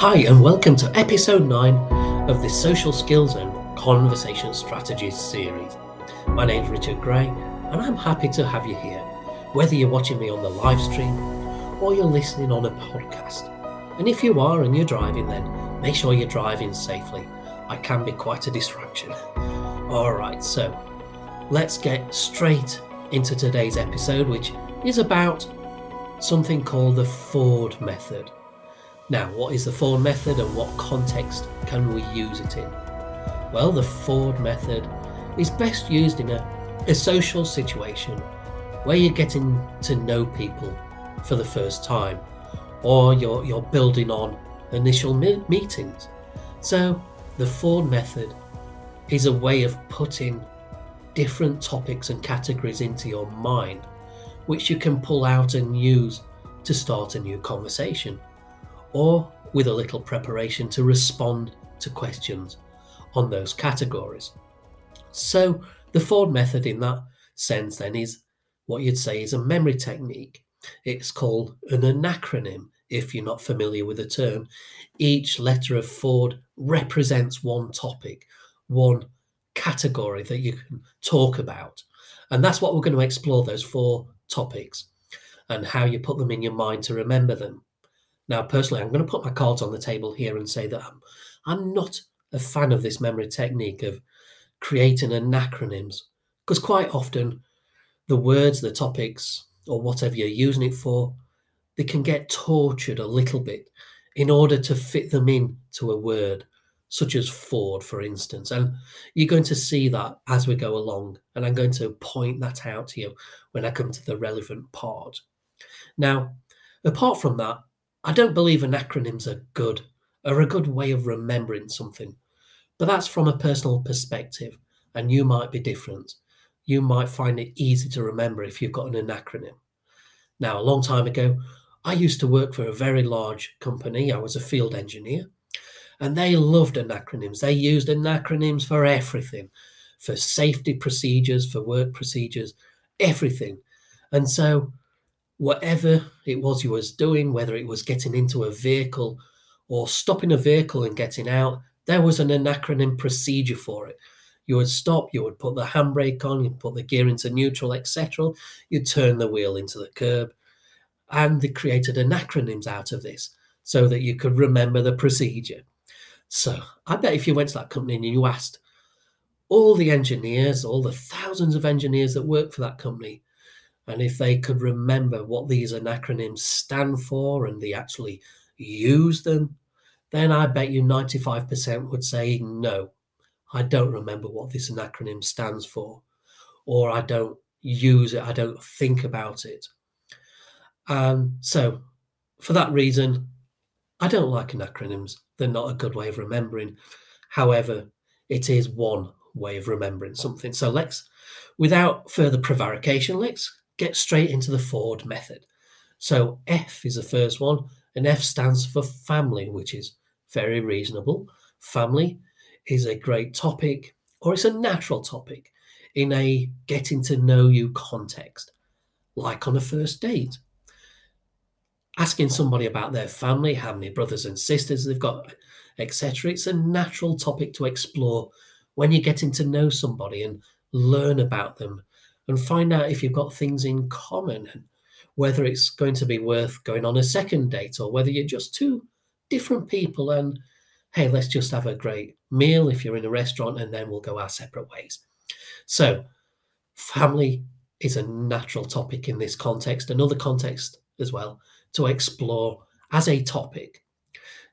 Hi, and welcome to episode 9 of the Social Skills and Conversation Strategies series. My name is Richard Gray, and I'm happy to have you here, whether you're watching me on the live stream or you're listening on a podcast. And if you are and you're driving, then make sure you're driving safely. I can be quite a distraction. All right, so let's get straight into today's episode, which is about something called the Ford method. Now, what is the Ford method and what context can we use it in? Well, the Ford method is best used in a, a social situation where you're getting to know people for the first time or you're, you're building on initial me- meetings. So, the Ford method is a way of putting different topics and categories into your mind, which you can pull out and use to start a new conversation or with a little preparation to respond to questions on those categories. So, the Ford method in that sense then is what you'd say is a memory technique. It's called an anacronym if you're not familiar with the term. Each letter of Ford represents one topic, one category that you can talk about. And that's what we're going to explore those four topics and how you put them in your mind to remember them. Now, personally, I'm going to put my cards on the table here and say that I'm, I'm not a fan of this memory technique of creating acronyms because quite often the words, the topics, or whatever you're using it for, they can get tortured a little bit in order to fit them in to a word, such as Ford, for instance. And you're going to see that as we go along, and I'm going to point that out to you when I come to the relevant part. Now, apart from that, I don't believe acronyms are good, are a good way of remembering something. But that's from a personal perspective, and you might be different. You might find it easy to remember if you've got an acronym. Now, a long time ago, I used to work for a very large company. I was a field engineer, and they loved acronyms. They used acronyms for everything for safety procedures, for work procedures, everything. And so whatever it was you was doing, whether it was getting into a vehicle or stopping a vehicle and getting out, there was an acronym procedure for it. You would stop, you would put the handbrake on, you'd put the gear into neutral, etc. You'd turn the wheel into the curb. And they created acronyms out of this so that you could remember the procedure. So I bet if you went to that company and you asked all the engineers, all the thousands of engineers that work for that company, and if they could remember what these acronyms stand for and they actually use them, then I bet you 95% would say, no, I don't remember what this acronym stands for, or I don't use it, I don't think about it. Um, so, for that reason, I don't like acronyms. They're not a good way of remembering. However, it is one way of remembering something. So let's, without further prevarication, let's get straight into the Ford method. So F is the first one, and F stands for family, which is very reasonable. Family is a great topic, or it's a natural topic in a getting to know you context, like on a first date. Asking somebody about their family, how many brothers and sisters they've got, etc. It's a natural topic to explore when you're getting to know somebody and learn about them and find out if you've got things in common and whether it's going to be worth going on a second date or whether you're just two different people and hey, let's just have a great meal if you're in a restaurant and then we'll go our separate ways. So, family is a natural topic in this context, another context as well to explore as a topic.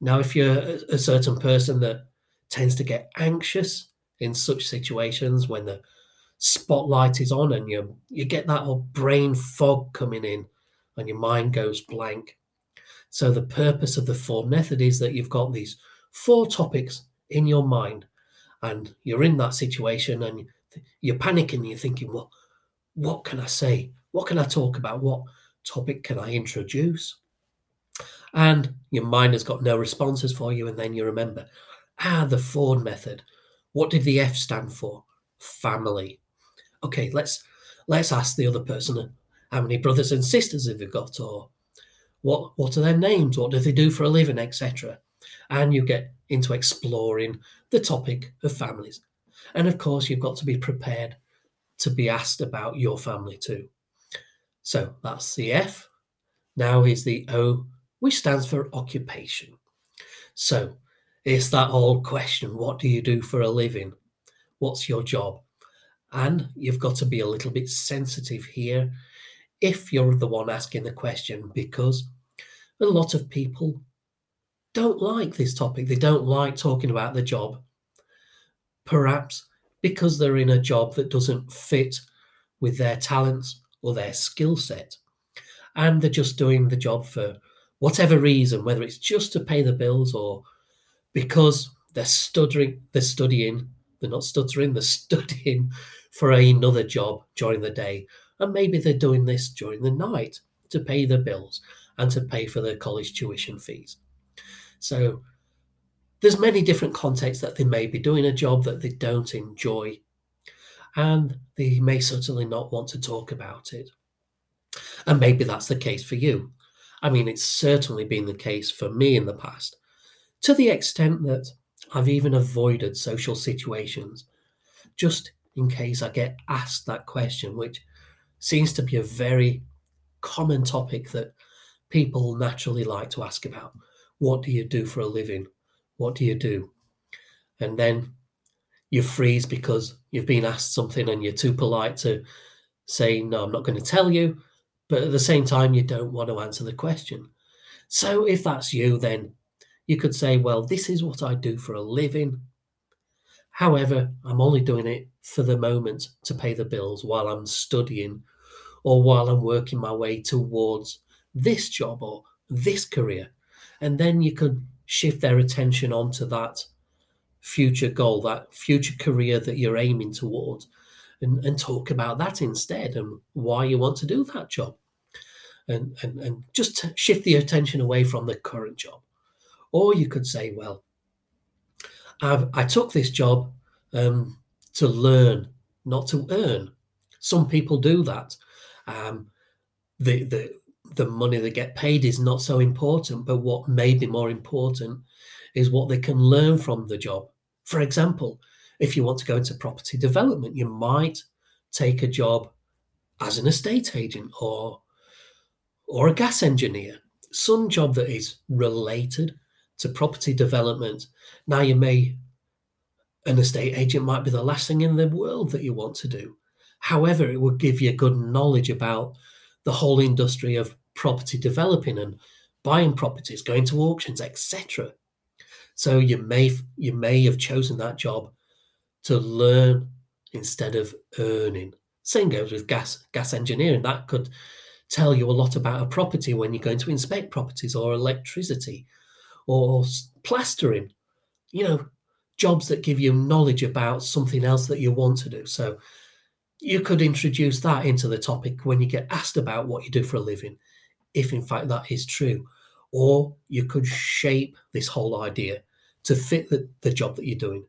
Now, if you're a certain person that tends to get anxious in such situations when the spotlight is on and you you get that whole brain fog coming in and your mind goes blank. So the purpose of the Ford method is that you've got these four topics in your mind and you're in that situation and you're panicking you're thinking well what can i say? What can i talk about? What topic can i introduce? And your mind has got no responses for you and then you remember ah the ford method. What did the f stand for? Family okay, let's let's ask the other person how many brothers and sisters have they got, or what what are their names, what do they do for a living, etc. and you get into exploring the topic of families. And of course, you've got to be prepared to be asked about your family too. So that's the F. Now is the O, which stands for occupation. So it's that old question what do you do for a living? What's your job? And you've got to be a little bit sensitive here if you're the one asking the question, because a lot of people don't like this topic. They don't like talking about the job. Perhaps because they're in a job that doesn't fit with their talents or their skill set. And they're just doing the job for whatever reason, whether it's just to pay the bills or because they're stuttering, they're studying, they're not stuttering, they're studying for another job during the day. And maybe they're doing this during the night to pay their bills and to pay for their college tuition fees. So there's many different contexts that they may be doing a job that they don't enjoy and they may certainly not want to talk about it. And maybe that's the case for you. I mean, it's certainly been the case for me in the past, to the extent that I've even avoided social situations just in case I get asked that question, which seems to be a very common topic that people naturally like to ask about. What do you do for a living? What do you do? And then you freeze because you've been asked something and you're too polite to say, No, I'm not going to tell you. But at the same time, you don't want to answer the question. So if that's you, then you could say, Well, this is what I do for a living. However, I'm only doing it for the moment to pay the bills while I'm studying or while I'm working my way towards this job or this career. And then you could shift their attention onto that future goal, that future career that you're aiming towards, and, and talk about that instead and why you want to do that job. And, and, and just shift the attention away from the current job. Or you could say, well, I've, i took this job um, to learn, not to earn. Some people do that. Um, the, the, the money they get paid is not so important, but what may be more important is what they can learn from the job. For example, if you want to go into property development, you might take a job as an estate agent or or a gas engineer, some job that is related to property development. Now you may an estate agent might be the last thing in the world that you want to do. However, it would give you good knowledge about the whole industry of property developing and buying properties, going to auctions, etc. So you may you may have chosen that job to learn instead of earning. Same goes with gas gas engineering. That could tell you a lot about a property when you're going to inspect properties or electricity or plastering. You know, jobs that give you knowledge about something else that you want to do. So you could introduce that into the topic when you get asked about what you do for a living if in fact that is true. Or you could shape this whole idea to fit the, the job that you're doing.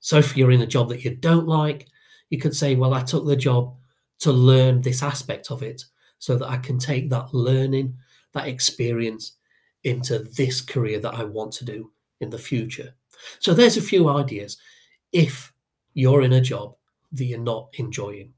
So if you're in a job that you don't like, you could say, Well, I took the job to learn this aspect of it so that I can take that learning, that experience into this career that I want to do in the future. So there's a few ideas. If you're in a job that you're not enjoying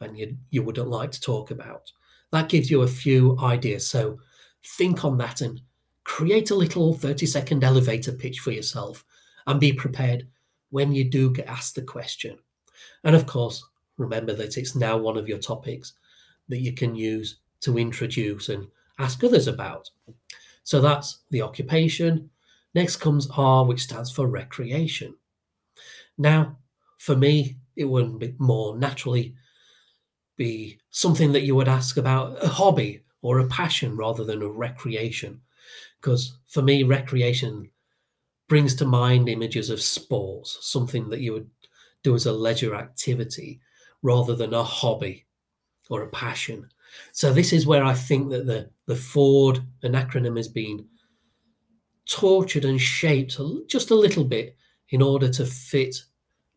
and you, you wouldn't like to talk about, that gives you a few ideas. So think on that and create a little 30 second elevator pitch for yourself and be prepared when you do get asked the question. And of course, remember that it's now one of your topics that you can use to introduce and ask others about. So that's the occupation. Next comes R, which stands for recreation. Now, for me, it would be more naturally be something that you would ask about a hobby or a passion rather than a recreation. Because for me, recreation brings to mind images of sports, something that you would do as a leisure activity rather than a hobby or a passion. So this is where I think that the, the Ford an acronym has been tortured and shaped just a little bit in order to fit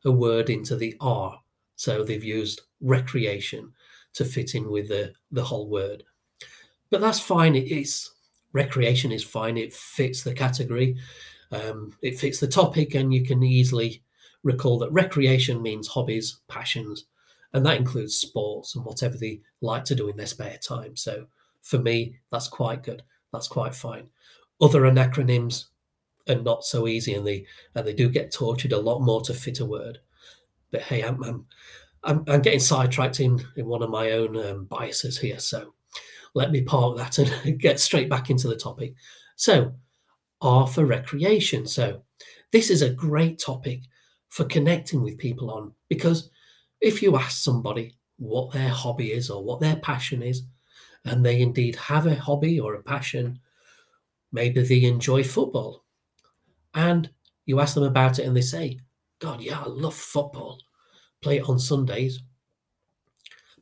a word into the R. So they've used recreation to fit in with the, the whole word. But that's fine. It is recreation is fine. It fits the category. Um, it fits the topic, and you can easily recall that recreation means hobbies, passions, and that includes sports and whatever they like to do in their spare time. So for me, that's quite good. That's quite fine. Other anacronyms are not so easy, and they and they do get tortured a lot more to fit a word. But hey, I'm I'm, I'm, getting sidetracked in in one of my own um, biases here, so let me park that and get straight back into the topic. So, R for recreation. So, this is a great topic for connecting with people on because if you ask somebody what their hobby is or what their passion is, and they indeed have a hobby or a passion, maybe they enjoy football, and you ask them about it and they say, God, yeah, I love football, play it on Sundays.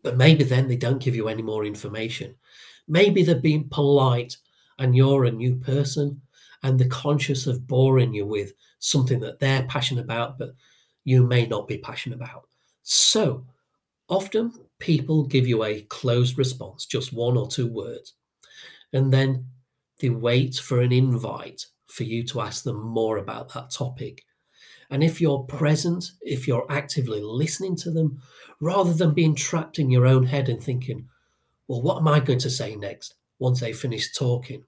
But maybe then they don't give you any more information. Maybe they're being polite and you're a new person and they're conscious of boring you with something that they're passionate about, but you may not be passionate about. So often people give you a closed response, just one or two words, and then they wait for an invite for you to ask them more about that topic. And if you're present, if you're actively listening to them, rather than being trapped in your own head and thinking, well, what am I going to say next once they finish talking?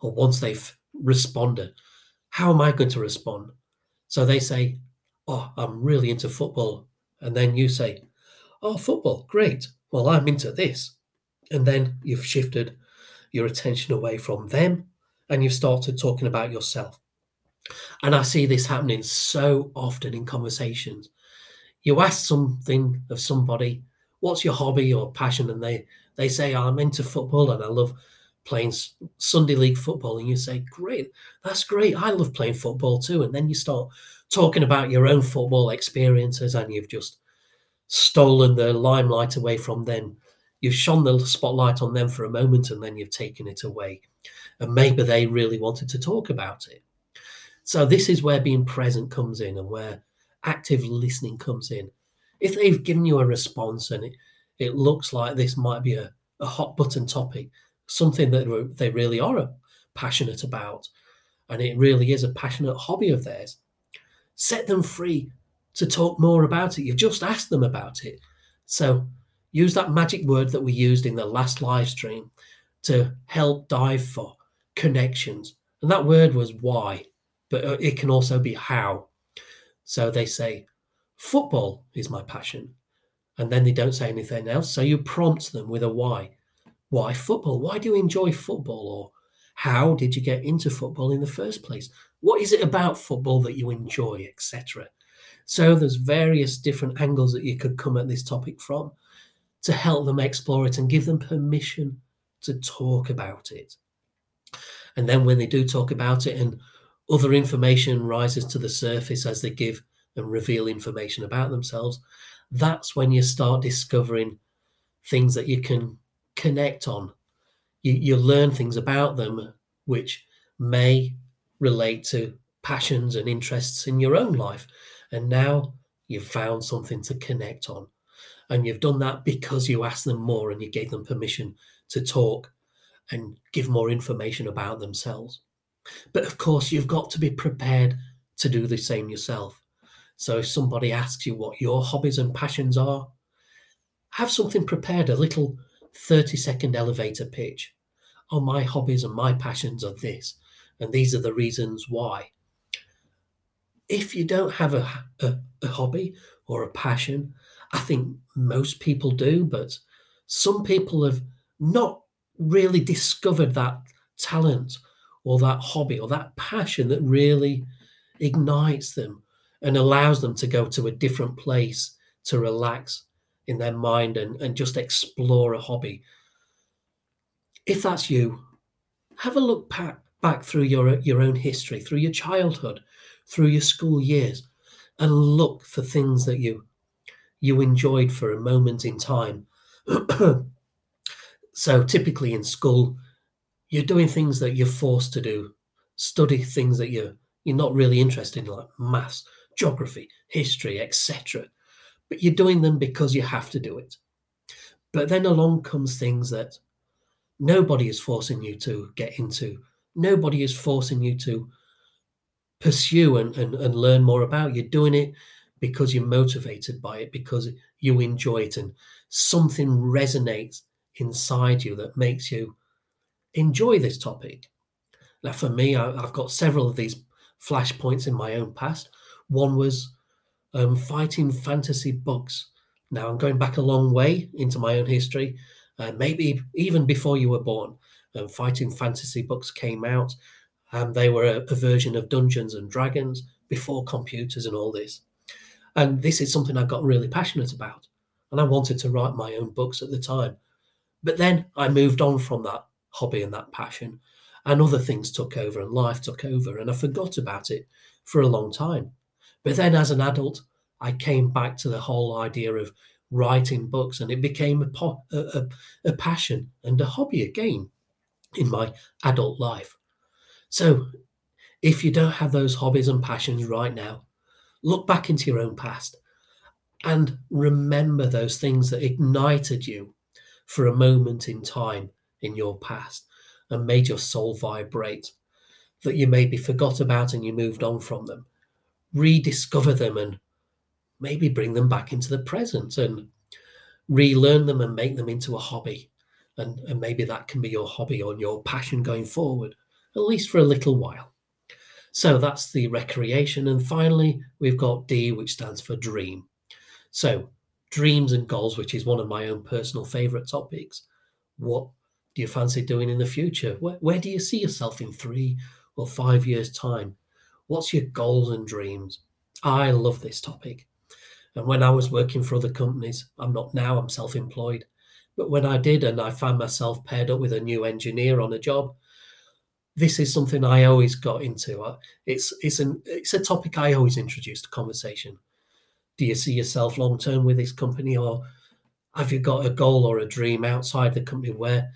Or once they've responded, how am I going to respond? So they say, oh, I'm really into football. And then you say, oh, football, great. Well, I'm into this. And then you've shifted your attention away from them and you've started talking about yourself. And I see this happening so often in conversations. You ask something of somebody, what's your hobby or passion? And they, they say, I'm into football and I love playing Sunday league football. And you say, great, that's great. I love playing football too. And then you start talking about your own football experiences and you've just stolen the limelight away from them. You've shone the spotlight on them for a moment and then you've taken it away. And maybe they really wanted to talk about it. So, this is where being present comes in and where active listening comes in. If they've given you a response and it, it looks like this might be a, a hot button topic, something that they really are passionate about, and it really is a passionate hobby of theirs, set them free to talk more about it. You've just asked them about it. So use that magic word that we used in the last live stream to help dive for connections. And that word was why, but uh, it can also be how. So they say, football is my passion. And then they don't say anything else. So you prompt them with a why. Why football? Why do you enjoy football? Or how did you get into football in the first place? What is it about football that you enjoy, etc.? So there's various different angles that you could come at this topic from to help them explore it and give them permission to talk about it. And then when they do talk about it and other information rises to the surface as they give and reveal information about themselves, that's when you start discovering things that you can connect on. You, you learn things about them which may relate to passions and interests in your own life. And now you've found something to connect on. And you've done that because you asked them more and you gave them permission to talk and give more information about themselves. But of course, you've got to be prepared to do the same yourself. So if somebody asks you what your hobbies and passions are, have something prepared, a little 30 second elevator pitch. Oh, my hobbies and my passions are this, and these are the reasons why if you don't have a, a, a hobby or a passion, I think most people do, but some people have not really discovered that talent or that hobby or that passion that really ignites them and allows them to go to a different place to relax in their mind and, and just explore a hobby. If that's you, have a look back, back through your, your own history, through your childhood, through your school years and look for things that you you enjoyed for a moment in time. so typically in school, you're doing things that you're forced to do, study things that you're you're not really interested in, like maths, geography, history, etc. But you're doing them because you have to do it. But then along comes things that nobody is forcing you to get into. Nobody is forcing you to pursue and, and, and learn more about. You're doing it because you're motivated by it, because you enjoy it, and something resonates inside you that makes you enjoy this topic. Now, for me, I, have got several of these flashpoints in my own past. One was um, fighting fantasy books. Now, I'm going back a long way into my own history, uh, maybe even before you were born. Um, fighting fantasy books came out, and they were a, a version of Dungeons and Dragons before computers and all this. And this is something I got really passionate about. And I wanted to write my own books at the time. But then I moved on from that hobby and that passion, and other things took over, and life took over, and I forgot about it for a long time. But then as an adult, I came back to the whole idea of writing books, and it became a, po- a, a, a passion and a hobby again in my adult life. So if you don't have those hobbies and passions right now, look back into your own past and remember those things that ignited you for a moment in time in your past and made your soul vibrate that you maybe forgot about and you moved on from them. Rediscover them and maybe bring them back into the present and relearn them and make them into a hobby. And, and maybe that can be your hobby or your passion going forward, at least for a little while. So that's the recreation. And finally, we've got D, which stands for dream. So, dreams and goals, which is one of my own personal favorite topics. What do you fancy doing in the future? Where, where do you see yourself in three or five years' time? What's your goals and dreams? I love this topic. And when I was working for other companies, I'm not now, I'm self employed. But when I did, and I found myself paired up with a new engineer on a job, this is something I always got into. Uh, it's it's an it's a topic I always introduce to conversation. Do you see yourself long term with this company, or have you got a goal or a dream outside the company? Where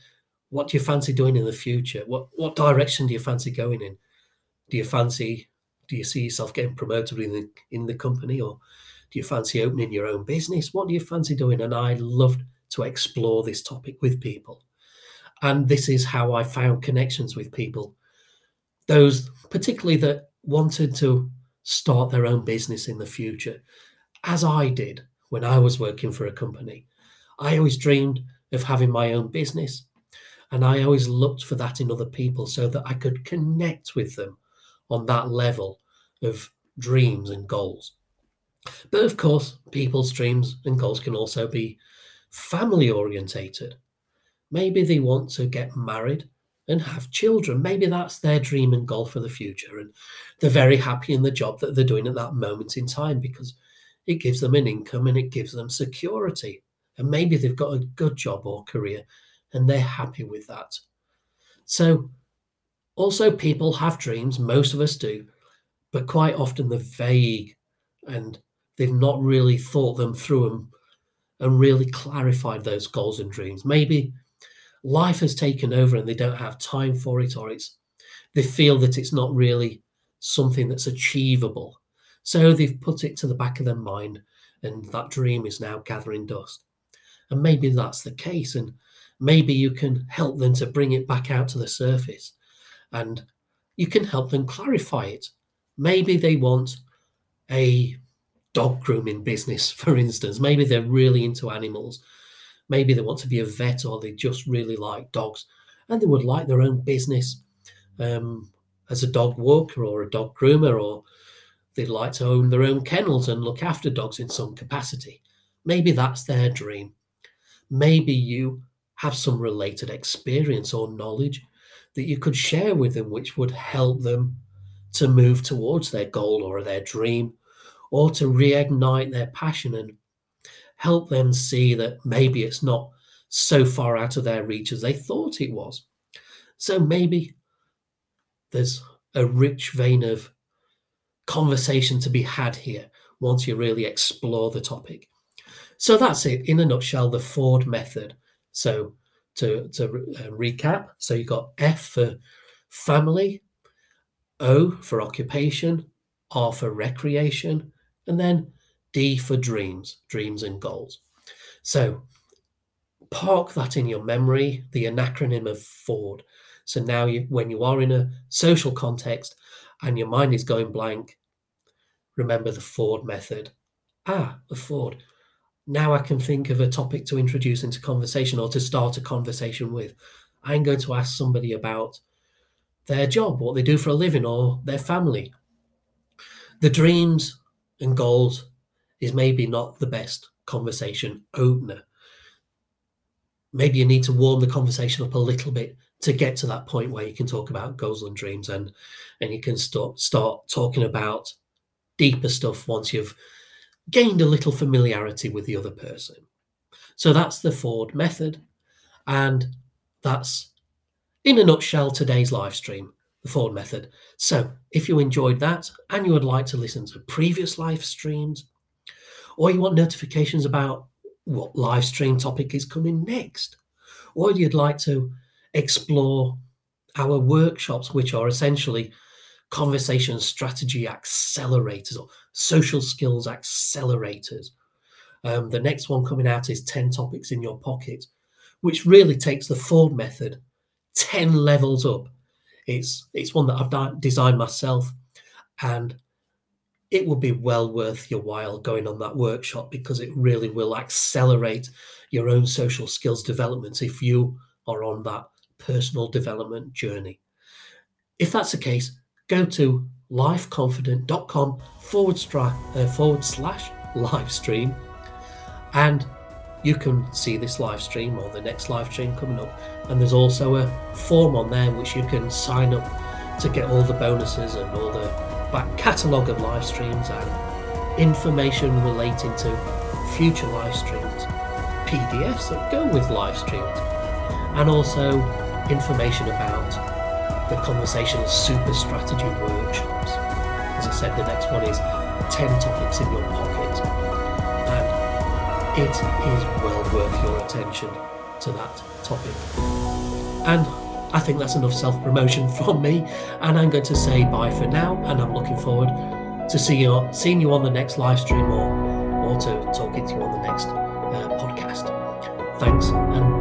what do you fancy doing in the future? What what direction do you fancy going in? Do you fancy do you see yourself getting promoted in the in the company, or do you fancy opening your own business? What do you fancy doing? And I loved to explore this topic with people. And this is how I found connections with people, those particularly that wanted to start their own business in the future, as I did when I was working for a company. I always dreamed of having my own business. And I always looked for that in other people so that I could connect with them on that level of dreams and goals. But of course, people's dreams and goals can also be family orientated. Maybe they want to get married and have children. Maybe that's their dream and goal for the future. And they're very happy in the job that they're doing at that moment in time because it gives them an income and it gives them security. And maybe they've got a good job or career and they're happy with that. So, also, people have dreams, most of us do, but quite often they're vague and they've not really thought them through and, and really clarified those goals and dreams. Maybe life has taken over and they don't have time for it, or it's they feel that it's not really something that's achievable. So they've put it to the back of their mind, and that dream is now gathering dust. And maybe that's the case, and maybe you can help them to bring it back out to the surface and you can help them clarify it. Maybe they want a dog grooming business, for instance. Maybe they're really into animals. Maybe they want to be a vet or they just really like dogs and they would like their own business um, as a dog walker or a dog groomer, or they'd like to own their own kennels and look after dogs in some capacity. Maybe that's their dream. Maybe you have some related experience or knowledge that you could share with them, which would help them to move towards their goal or their dream or to reignite their passion and help them see that maybe it's not so far out of their reach as they thought it was. So maybe there's a rich vein of conversation to be had here once you really explore the topic. So that's it in a nutshell the Ford method. So to, to uh, recap, so you've got F for family, O for occupation, R for recreation, and then D for dreams, dreams and goals. So park that in your memory, the acronym of FORD. So now, you, when you are in a social context and your mind is going blank, remember the Ford method. Ah, the Ford. Now I can think of a topic to introduce into conversation or to start a conversation with. I'm going to ask somebody about their job, what they do for a living, or their family. The dreams and goals is maybe not the best conversation opener. Maybe you need to warm the conversation up a little bit to get to that point where you can talk about goals and dreams and and you can start start talking about deeper stuff once you've gained a little familiarity with the other person. So that's the Ford method. And that's, in a nutshell, today's live stream, the Ford method. So if you enjoyed that and you would like to listen to previous live streams, or you want notifications about what live stream topic is coming next, or you'd like to explore our workshops, which are essentially conversation strategy accelerators or social skills accelerators. Um, the next one coming out is 10 topics in your pocket, which really takes the Ford method 10 levels up. It's, it's one that I've designed myself, and it will be well worth your while going on that workshop because it really will accelerate your own social skills development if you are on that personal development journey. If that's the case, go to lifeconfident.com forward, stra- uh, forward slash live stream and you can see this live stream or the next live stream coming up. And there's also a form on there which you can sign up to get all the bonuses and all the back catalogue of live streams and information relating to future live streams, PDFs that go with live streams, and also information about the conversational super strategy workshops. As I said, the next one is 10 topics in your pocket. And it is well worth your attention to that topic. And I think that's enough self promotion from me. And I'm going to say bye for now. And I'm looking forward to see you, seeing you on the next live stream or, or to talking to you on the next uh, podcast. Thanks and.